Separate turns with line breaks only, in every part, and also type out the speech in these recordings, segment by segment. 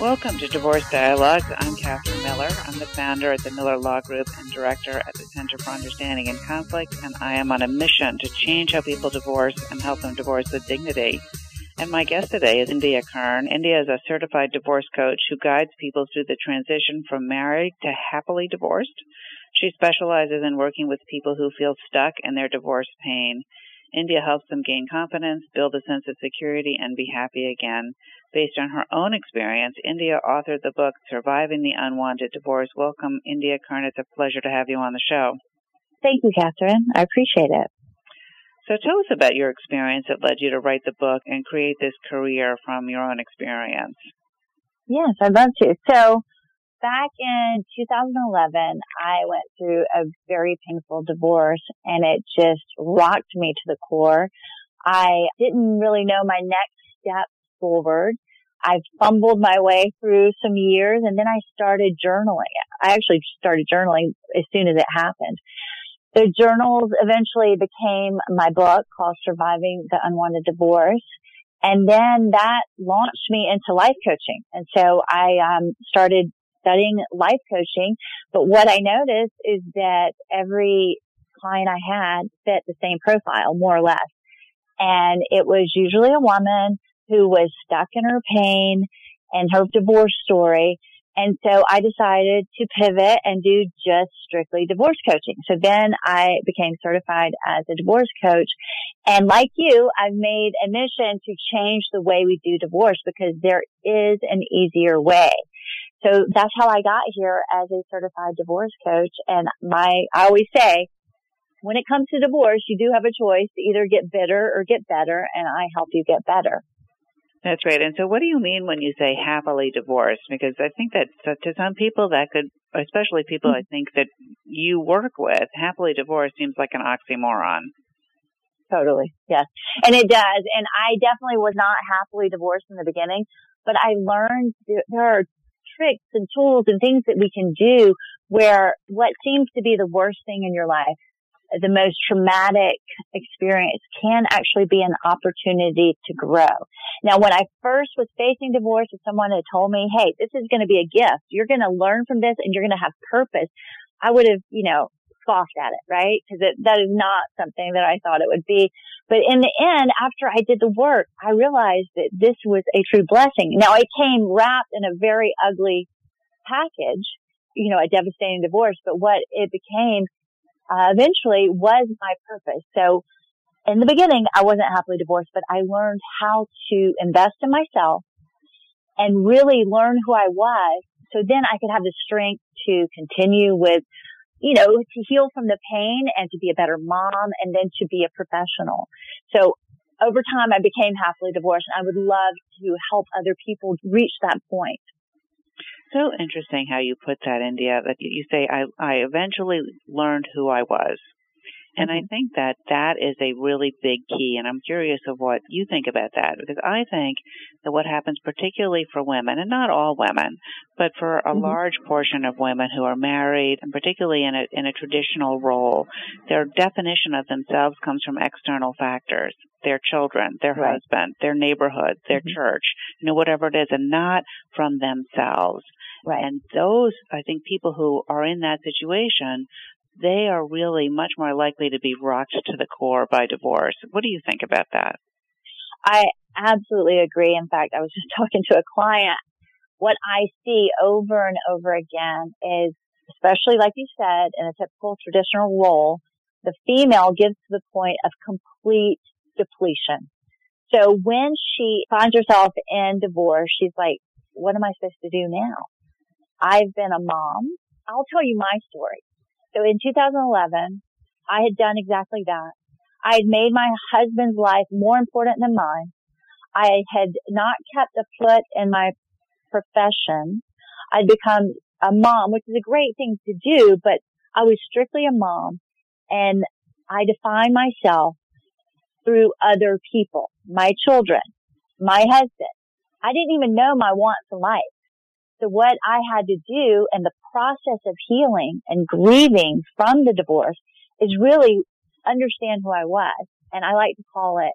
Welcome to Divorce Dialogues. I'm Catherine Miller. I'm the founder at the Miller Law Group and director at the Center for Understanding and Conflict, and I am on a mission to change how people divorce and help them divorce with dignity. And my guest today is India Kern. India is a certified divorce coach who guides people through the transition from married to happily divorced. She specializes in working with people who feel stuck in their divorce pain. India helps them gain confidence, build a sense of security, and be happy again. Based on her own experience, India authored the book Surviving the Unwanted Divorce. Welcome, India Kern. It's a pleasure to have you on the show.
Thank you, Catherine. I appreciate it.
So tell us about your experience that led you to write the book and create this career from your own experience.
Yes, I'd love to. So back in 2011, I went through a very painful divorce and it just rocked me to the core. I didn't really know my next step forward. I fumbled my way through some years and then I started journaling. I actually started journaling as soon as it happened. The journals eventually became my book called Surviving the Unwanted Divorce. And then that launched me into life coaching. And so I um, started studying life coaching. But what I noticed is that every client I had fit the same profile, more or less. And it was usually a woman who was stuck in her pain and her divorce story. And so I decided to pivot and do just strictly divorce coaching. So then I became certified as a divorce coach. And like you, I've made a mission to change the way we do divorce because there is an easier way. So that's how I got here as a certified divorce coach. And my, I always say, when it comes to divorce, you do have a choice to either get bitter or get better. And I help you get better.
That's right. And so, what do you mean when you say happily divorced? Because I think that to some people that could, especially people I think that you work with, happily divorced seems like an oxymoron.
Totally. Yes. And it does. And I definitely was not happily divorced in the beginning, but I learned there are tricks and tools and things that we can do where what seems to be the worst thing in your life the most traumatic experience can actually be an opportunity to grow. Now, when I first was facing divorce, if someone had told me, Hey, this is going to be a gift. You're going to learn from this and you're going to have purpose. I would have, you know, scoffed at it, right? Cause that is not something that I thought it would be. But in the end, after I did the work, I realized that this was a true blessing. Now it came wrapped in a very ugly package, you know, a devastating divorce, but what it became uh, eventually was my purpose. So in the beginning, I wasn't happily divorced, but I learned how to invest in myself and really learn who I was. So then I could have the strength to continue with, you know, to heal from the pain and to be a better mom and then to be a professional. So over time, I became happily divorced and I would love to help other people reach that point
so interesting how you put that, India, that you say, I, I eventually learned who I was. And I mm-hmm. think that that is a really big key. And I'm curious of what you think about that because I think that what happens particularly for women and not all women, but for a mm-hmm. large portion of women who are married and particularly in a, in a traditional role, their definition of themselves comes from external factors. Their children, their right. husband, their neighborhood, their mm-hmm. church, you know, whatever it is, and not from themselves.
Right.
And those, I think people who are in that situation they are really much more likely to be rocked to the core by divorce. What do you think about that?
I absolutely agree. In fact, I was just talking to a client. What I see over and over again is, especially like you said, in a typical traditional role, the female gets to the point of complete depletion. So when she finds herself in divorce, she's like, what am I supposed to do now? I've been a mom. I'll tell you my story. So in 2011, I had done exactly that. I had made my husband's life more important than mine. I had not kept a foot in my profession. I'd become a mom, which is a great thing to do, but I was strictly a mom and I defined myself through other people, my children, my husband. I didn't even know my wants in life. So what I had to do and the process of healing and grieving from the divorce is really understand who I was. And I like to call it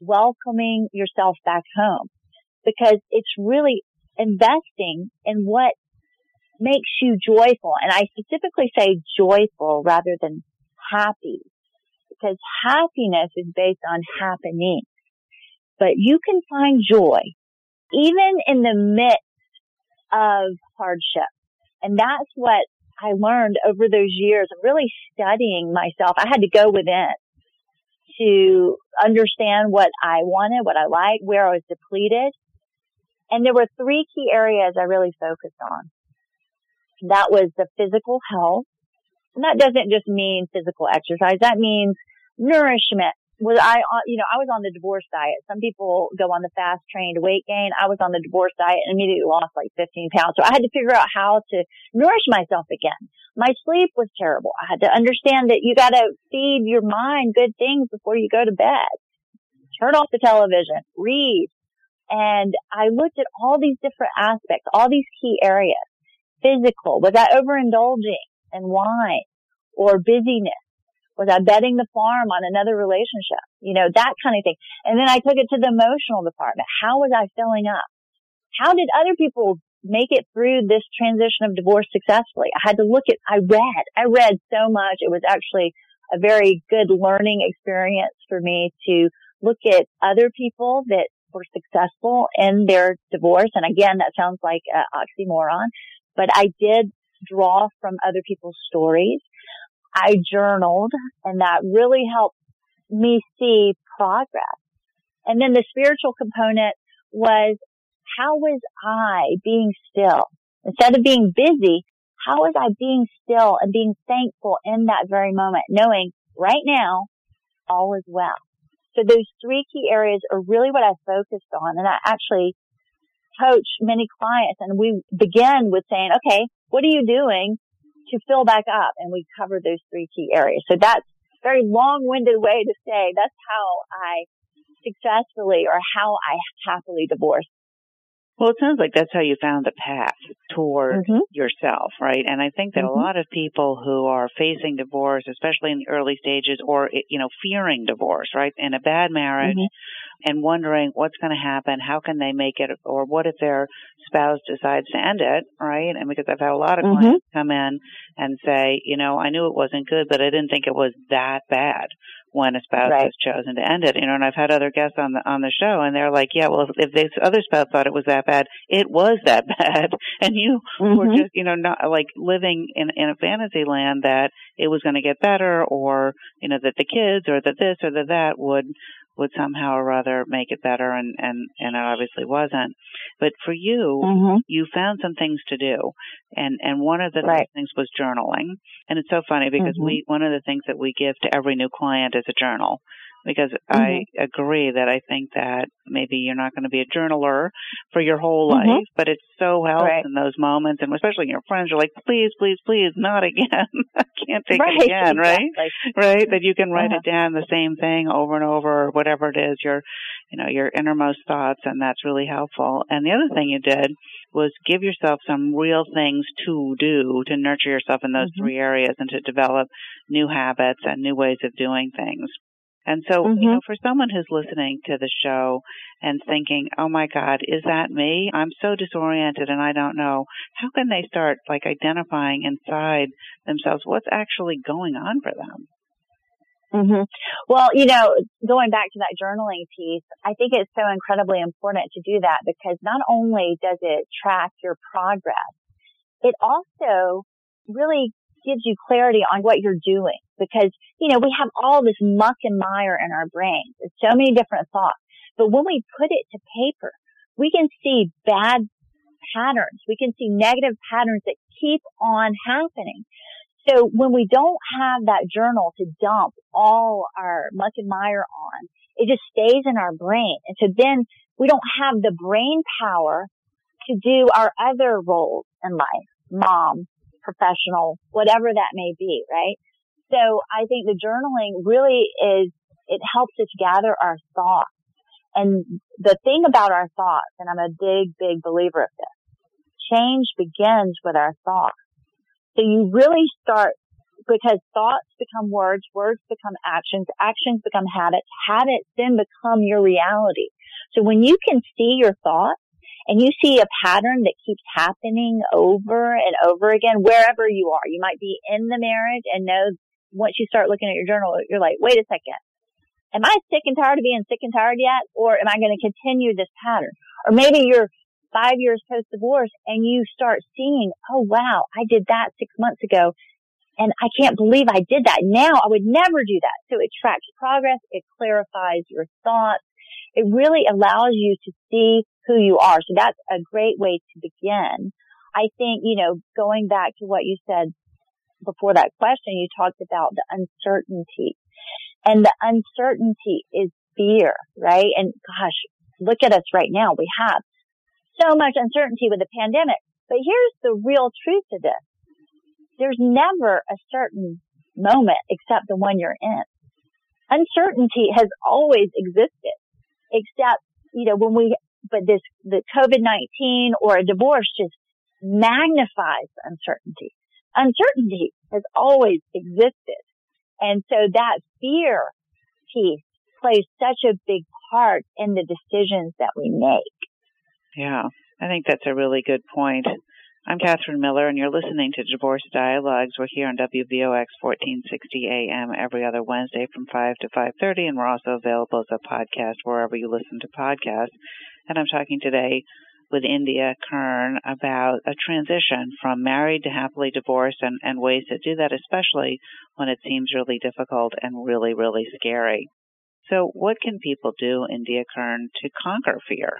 welcoming yourself back home because it's really investing in what makes you joyful. And I specifically say joyful rather than happy because happiness is based on happening. But you can find joy even in the midst of hardship. And that's what I learned over those years of really studying myself. I had to go within to understand what I wanted, what I liked, where I was depleted. And there were three key areas I really focused on. That was the physical health. And that doesn't just mean physical exercise. That means nourishment. Was I on, you know, I was on the divorce diet. Some people go on the fast train to weight gain. I was on the divorce diet and immediately lost like 15 pounds. So I had to figure out how to nourish myself again. My sleep was terrible. I had to understand that you got to feed your mind good things before you go to bed. Turn off the television, read. And I looked at all these different aspects, all these key areas. Physical. Was I overindulging in wine or busyness? Was I betting the farm on another relationship? You know, that kind of thing. And then I took it to the emotional department. How was I filling up? How did other people make it through this transition of divorce successfully? I had to look at, I read, I read so much. It was actually a very good learning experience for me to look at other people that were successful in their divorce. And again, that sounds like an oxymoron, but I did draw from other people's stories. I journaled and that really helped me see progress. And then the spiritual component was how was I being still? Instead of being busy, how was I being still and being thankful in that very moment, knowing right now all is well. So those three key areas are really what I focused on. And I actually coach many clients and we begin with saying, okay, what are you doing to fill back up. And we cover those three key areas. So that's a very long-winded way to say that's how I successfully or how I happily divorced
well, it sounds like that's how you found the path toward mm-hmm. yourself, right? And I think that mm-hmm. a lot of people who are facing divorce, especially in the early stages or, you know, fearing divorce, right? In a bad marriage mm-hmm. And wondering what's going to happen, how can they make it, or what if their spouse decides to end it, right? And because I've had a lot of mm-hmm. clients come in and say, you know, I knew it wasn't good, but I didn't think it was that bad when a spouse right. has chosen to end it. You know, and I've had other guests on the on the show, and they're like, "Yeah, well, if, if this other spouse thought it was that bad, it was that bad, and you mm-hmm. were just, you know, not like living in in a fantasy land that it was going to get better, or you know, that the kids or that this or that that would would somehow or rather make it better and and and it obviously wasn't but for you mm-hmm. you found some things to do and and one of the right. things was journaling and it's so funny because mm-hmm. we one of the things that we give to every new client is a journal because mm-hmm. I agree that I think that maybe you're not going to be a journaler for your whole mm-hmm. life, but it's so helps right. in those moments, and especially your friends are like, please, please, please, not again. I can't take right. it again, exactly. right? Right? That you can write uh-huh. it down the same thing over and over, or whatever it is, your, you know, your innermost thoughts, and that's really helpful. And the other thing you did was give yourself some real things to do to nurture yourself in those mm-hmm. three areas and to develop new habits and new ways of doing things. And so, mm-hmm. you know, for someone who's listening to the show and thinking, oh my God, is that me? I'm so disoriented and I don't know. How can they start like identifying inside themselves what's actually going on for them?
Mm-hmm. Well, you know, going back to that journaling piece, I think it's so incredibly important to do that because not only does it track your progress, it also really gives you clarity on what you're doing because, you know, we have all this muck and mire in our brains. It's so many different thoughts. But when we put it to paper, we can see bad patterns. We can see negative patterns that keep on happening. So when we don't have that journal to dump all our muck and mire on, it just stays in our brain. And so then we don't have the brain power to do our other roles in life, mom, professional, whatever that may be, right? So I think the journaling really is, it helps us gather our thoughts. And the thing about our thoughts, and I'm a big, big believer of this, change begins with our thoughts. So you really start because thoughts become words, words become actions, actions become habits, habits then become your reality. So when you can see your thoughts and you see a pattern that keeps happening over and over again, wherever you are, you might be in the marriage and know once you start looking at your journal, you're like, wait a second. Am I sick and tired of being sick and tired yet? Or am I going to continue this pattern? Or maybe you're five years post divorce and you start seeing, oh wow, I did that six months ago and I can't believe I did that. Now I would never do that. So it tracks progress. It clarifies your thoughts. It really allows you to see who you are. So that's a great way to begin. I think, you know, going back to what you said before that question, you talked about the uncertainty and the uncertainty is fear, right? And gosh, look at us right now. We have so much uncertainty with the pandemic. But here's the real truth to this there's never a certain moment except the one you're in. Uncertainty has always existed, except, you know, when we, but this, the COVID-19 or a divorce just magnifies uncertainty. Uncertainty has always existed. And so that fear piece plays such a big part in the decisions that we make.
Yeah, I think that's a really good point. I'm Catherine Miller, and you're listening to Divorce Dialogues. We're here on WVOX 1460 AM every other Wednesday from 5 to 5.30, and we're also available as a podcast wherever you listen to podcasts. And I'm talking today with India Kern about a transition from married to happily divorced and, and ways to do that, especially when it seems really difficult and really, really scary. So what can people do, India Kern, to conquer fear?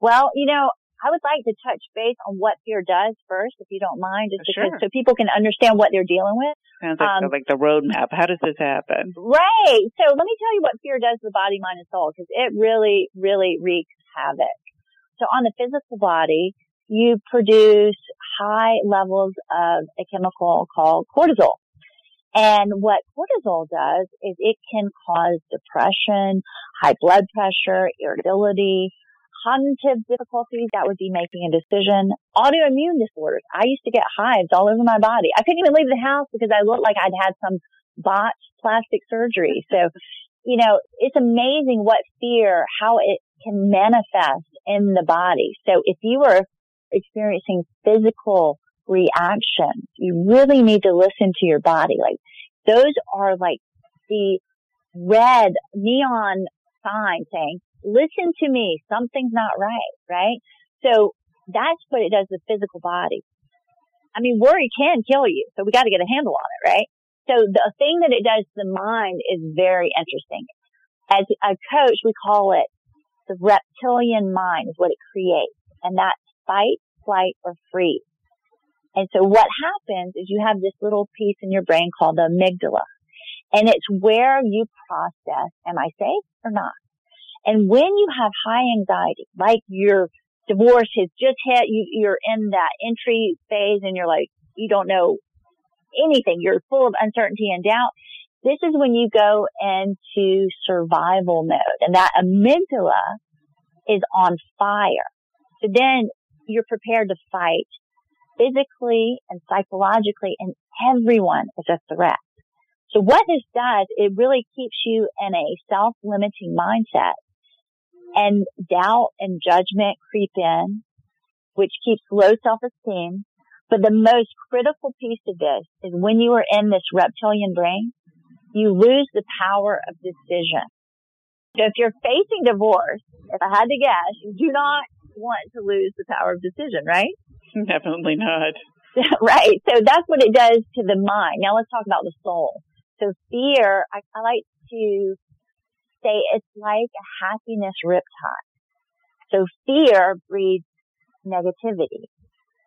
Well, you know, I would like to touch base on what fear does first, if you don't mind, just
sure.
because so people can understand what they're dealing with.
Sounds like, um, like the roadmap. How does this happen?
Right. So let me tell you what fear does to the body, mind, and soul, because it really, really wreaks havoc. So on the physical body, you produce high levels of a chemical called cortisol. And what cortisol does is it can cause depression, high blood pressure, irritability, cognitive difficulties, that would be making a decision, autoimmune disorders. I used to get hives all over my body. I couldn't even leave the house because I looked like I'd had some botched plastic surgery. So, you know, it's amazing what fear, how it can manifest in the body. So if you are experiencing physical reactions, you really need to listen to your body. Like those are like the red neon sign saying, listen to me, something's not right, right? So that's what it does to the physical body. I mean, worry can kill you, so we got to get a handle on it, right? So the thing that it does to the mind is very interesting. As a coach, we call it the reptilian mind is what it creates, and that's fight, flight, or freeze. And so what happens is you have this little piece in your brain called the amygdala, and it's where you process, am I safe or not? And when you have high anxiety, like your divorce has just hit, you, you're in that entry phase and you're like, you don't know anything. You're full of uncertainty and doubt. This is when you go into survival mode and that amygdala is on fire. So then you're prepared to fight physically and psychologically and everyone is a threat. So what this does, it really keeps you in a self-limiting mindset and doubt and judgment creep in, which keeps low self-esteem. But the most critical piece of this is when you are in this reptilian brain, you lose the power of decision. So if you're facing divorce, if I had to guess, you do not want to lose the power of decision, right?
Definitely not.
right. So that's what it does to the mind. Now let's talk about the soul. So fear, I, I like to say it's like a happiness riptide. So fear breeds negativity.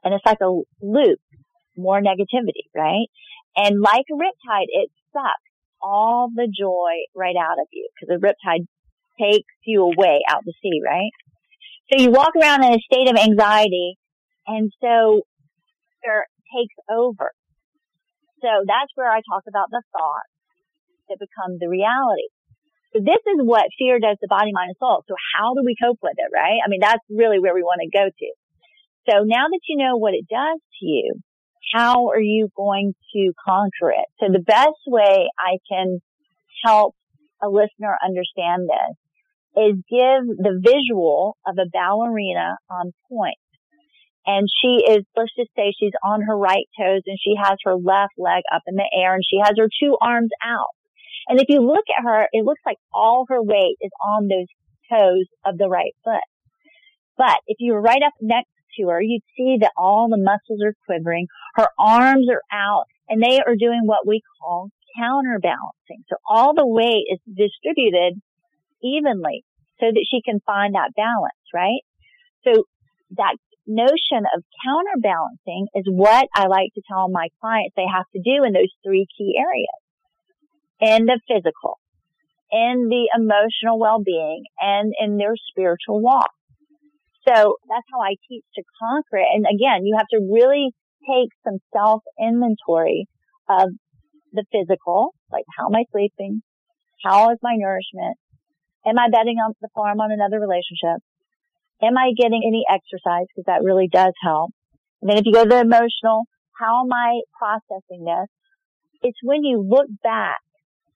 And it's like a loop, more negativity, right? And like a riptide, it sucks all the joy right out of you because the riptide takes you away out to sea, right? So you walk around in a state of anxiety and so fear takes over. So that's where I talk about the thoughts that become the reality. So this is what fear does to body, mind, and soul. So how do we cope with it, right? I mean, that's really where we want to go to. So now that you know what it does to you, how are you going to conquer it? So the best way I can help a listener understand this is give the visual of a ballerina on point. And she is, let's just say she's on her right toes and she has her left leg up in the air and she has her two arms out. And if you look at her, it looks like all her weight is on those toes of the right foot. But if you were right up next to her, you'd see that all the muscles are quivering. Her arms are out and they are doing what we call counterbalancing. So all the weight is distributed evenly so that she can find that balance, right? So that notion of counterbalancing is what I like to tell my clients they have to do in those three key areas. In the physical, in the emotional well-being, and in their spiritual walk. So that's how I teach to conquer it. And again, you have to really take some self inventory of the physical, like how am I sleeping? How is my nourishment? Am I betting on the farm on another relationship? Am I getting any exercise? Because that really does help. And then if you go to the emotional, how am I processing this? It's when you look back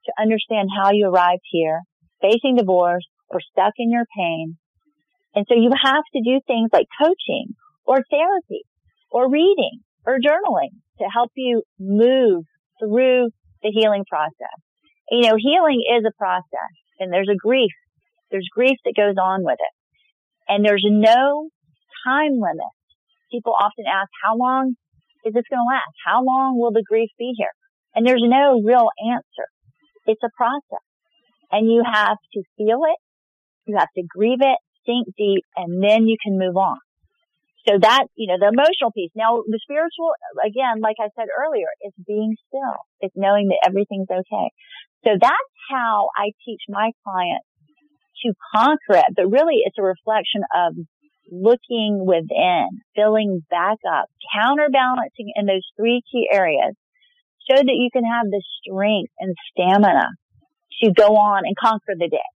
to understand how you arrived here, facing divorce or stuck in your pain. And so you have to do things like coaching or therapy or reading or journaling to help you move through the healing process. You know, healing is a process and there's a grief. There's grief that goes on with it. And there's no time limit. People often ask, how long is this going to last? How long will the grief be here? And there's no real answer. It's a process and you have to feel it. You have to grieve it, sink deep, and then you can move on. So that, you know, the emotional piece. Now, the spiritual, again, like I said earlier, is being still. It's knowing that everything's okay. So that's how I teach my clients to conquer it, but really it's a reflection of looking within, filling back up, counterbalancing in those three key areas so that you can have the strength and stamina to go on and conquer the day.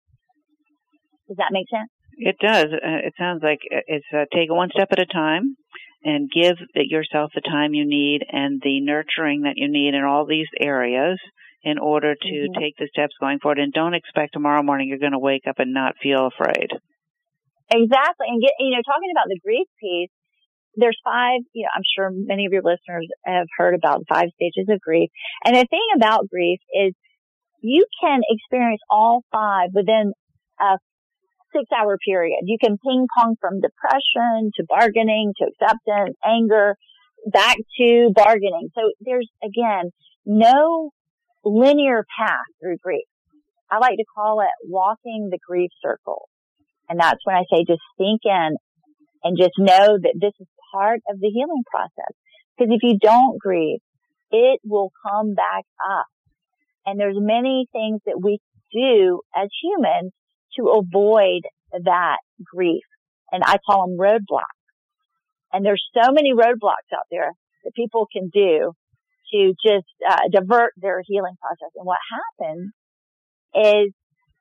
Does that make sense?
It does. Uh, it sounds like it's uh, take one step at a time and give yourself the time you need and the nurturing that you need in all these areas in order to mm-hmm. take the steps going forward. And don't expect tomorrow morning you're going to wake up and not feel afraid.
Exactly. And get, you know, talking about the grief piece, there's five, you know, I'm sure many of your listeners have heard about five stages of grief. And the thing about grief is you can experience all five within a six hour period. You can ping pong from depression to bargaining to acceptance, anger, back to bargaining. So there's again, no linear path through grief. I like to call it walking the grief circle. And that's when I say just sink in and just know that this is part of the healing process. Because if you don't grieve, it will come back up. And there's many things that we do as humans to avoid that grief. And I call them roadblocks. And there's so many roadblocks out there that people can do to just uh, divert their healing process. And what happens is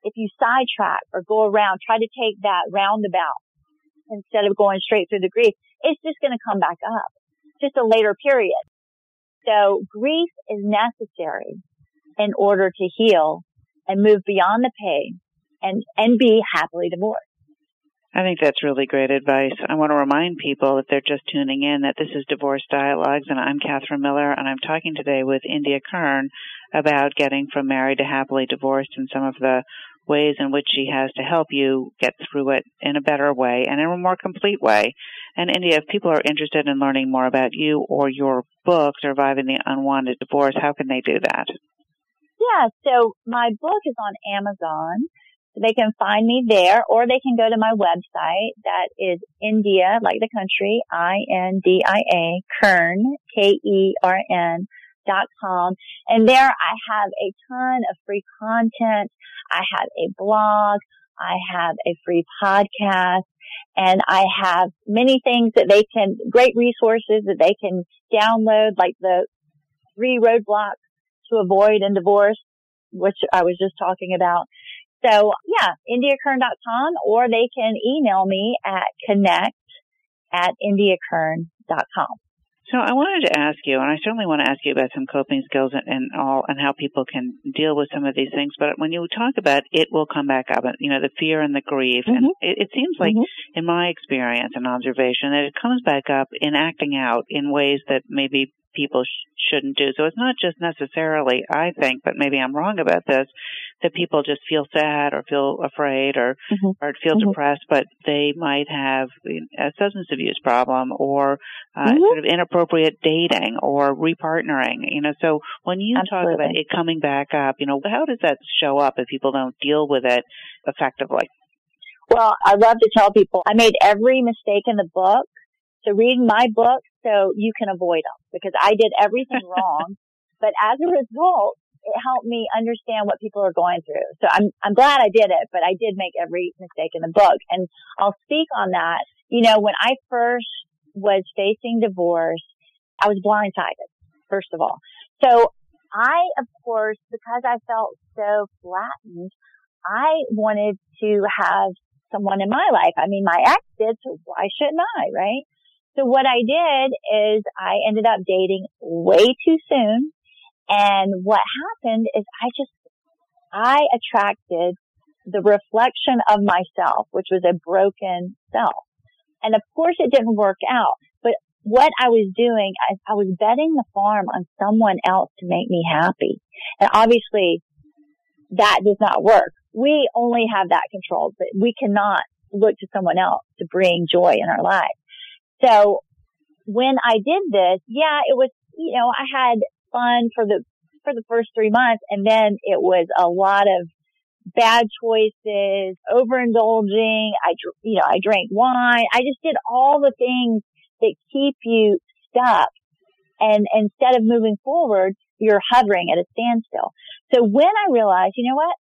if you sidetrack or go around, try to take that roundabout instead of going straight through the grief, it's just going to come back up. Just a later period. So grief is necessary in order to heal and move beyond the pain and, and be happily divorced.
I think that's really great advice. I want to remind people, if they're just tuning in, that this is Divorce Dialogues, and I'm Catherine Miller, and I'm talking today with India Kern about getting from married to happily divorced and some of the ways in which she has to help you get through it in a better way and in a more complete way. And India, if people are interested in learning more about you or your book, Surviving the Unwanted Divorce, how can they do that?
Yeah, so my book is on Amazon. So they can find me there or they can go to my website that is India, like the country, I-N-D-I-A, Kern, K-E-R-N com. And there I have a ton of free content. I have a blog. I have a free podcast And I have many things that they can, great resources that they can download, like the three roadblocks to avoid in divorce, which I was just talking about. So yeah, indiakern.com or they can email me at connect at indiakern.com.
So I wanted to ask you, and I certainly want to ask you about some coping skills and, and, all, and how people can deal with some of these things. But when you talk about it, will come back up, you know, the fear and the grief, mm-hmm. and it, it, seems like, mm-hmm. in my experience and observation, that it comes back up in acting out in ways that maybe people sh- shouldn't do. So it's not just necessarily, I think, but maybe I'm wrong about this, that people just feel sad or feel afraid or mm-hmm. or feel mm-hmm. depressed, but they might have a substance abuse problem or uh, mm-hmm. sort of inappropriate dating or repartnering. You know, so when you Absolutely. talk about it coming back up, you know, how does that show up if people don't deal with it effectively?
Well, I love to tell people I made every mistake in the book. So read my book so you can avoid them because I did everything wrong. But as a result, it helped me understand what people are going through. So I'm, I'm glad I did it, but I did make every mistake in the book. And I'll speak on that. You know, when I first was facing divorce, I was blindsided, first of all. So I, of course, because I felt so flattened, I wanted to have someone in my life. I mean, my ex did, so why shouldn't I, right? So what I did is I ended up dating way too soon. And what happened is I just, I attracted the reflection of myself, which was a broken self. And of course it didn't work out, but what I was doing, I, I was betting the farm on someone else to make me happy. And obviously that does not work. We only have that control, but we cannot look to someone else to bring joy in our lives. So when I did this, yeah, it was, you know, I had fun for the, for the first three months and then it was a lot of bad choices, overindulging. I, you know, I drank wine. I just did all the things that keep you stuck. And instead of moving forward, you're hovering at a standstill. So when I realized, you know what?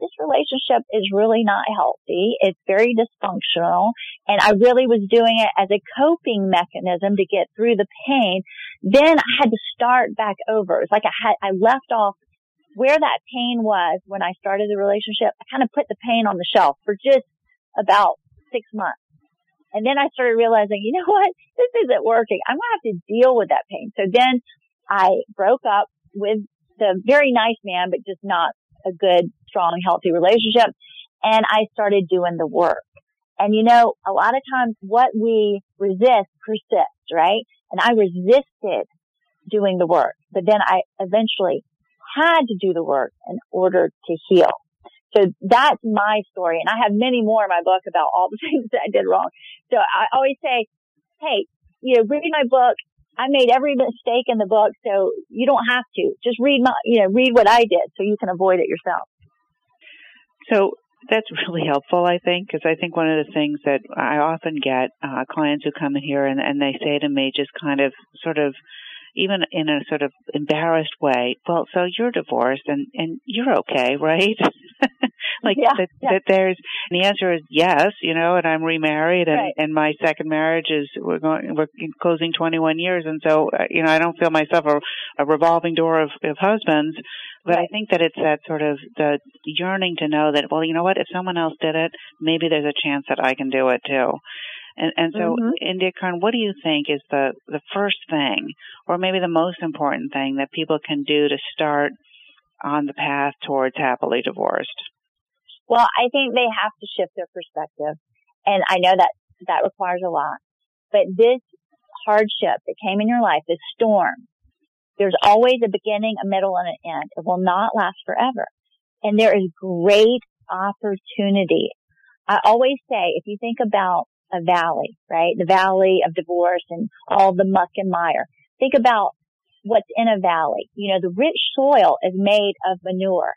This relationship is really not healthy. It's very dysfunctional. And I really was doing it as a coping mechanism to get through the pain. Then I had to start back over. It's like I had, I left off where that pain was when I started the relationship. I kind of put the pain on the shelf for just about six months. And then I started realizing, you know what? This isn't working. I'm going to have to deal with that pain. So then I broke up with the very nice man, but just not a good, strong, healthy relationship. And I started doing the work. And you know, a lot of times what we resist persists, right? And I resisted doing the work, but then I eventually had to do the work in order to heal. So that's my story. And I have many more in my book about all the things that I did wrong. So I always say, Hey, you know, read my book I made every mistake in the book, so you don't have to. Just read my, you know, read what I did so you can avoid it yourself.
So that's really helpful, I think, because I think one of the things that I often get uh, clients who come in here and, and they say to me, just kind of, sort of, even in a sort of embarrassed way, well, so you're divorced and, and you're okay, right? like yeah, that, yeah. that there's, and the answer is yes, you know, and I'm remarried and, right. and my second marriage is, we're going, we're closing 21 years. And so, uh, you know, I don't feel myself a, a revolving door of, of husbands, but right. I think that it's that sort of the yearning to know that, well, you know what, if someone else did it, maybe there's a chance that I can do it too. And, and so, mm-hmm. India Kern, what do you think is the, the first thing, or maybe the most important thing that people can do to start on the path towards happily divorced?
Well, I think they have to shift their perspective. And I know that that requires a lot, but this hardship that came in your life, this storm, there's always a beginning, a middle, and an end. It will not last forever. And there is great opportunity. I always say, if you think about a valley, right? The valley of divorce and all the muck and mire. Think about what's in a valley. You know, the rich soil is made of manure.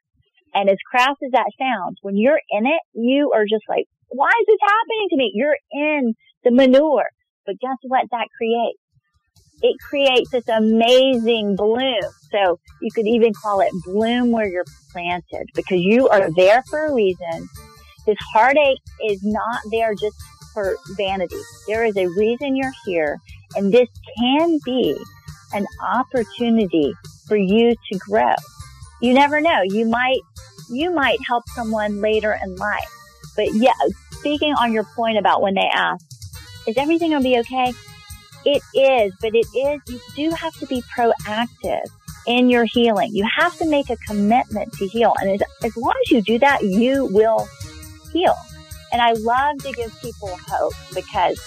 And as crass as that sounds, when you're in it, you are just like, why is this happening to me? You're in the manure. But guess what that creates? It creates this amazing bloom. So you could even call it bloom where you're planted because you are there for a reason. This heartache is not there just for vanity. There is a reason you're here and this can be an opportunity for you to grow. You never know. You might, you might help someone later in life. But yeah, speaking on your point about when they ask, is everything going to be okay? It is, but it is, you do have to be proactive in your healing. You have to make a commitment to heal. And as, as long as you do that, you will heal. And I love to give people hope because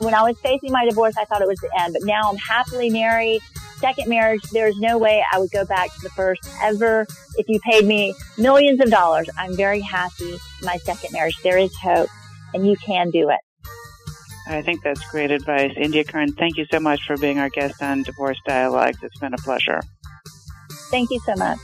when I was facing my divorce, I thought it was the end, but now I'm happily married. Second marriage, there's no way I would go back to the first ever. If you paid me millions of dollars, I'm very happy my second marriage. There is hope and you can do it.
I think that's great advice. India Kern, thank you so much for being our guest on Divorce Dialogues. It's been a pleasure.
Thank you so much.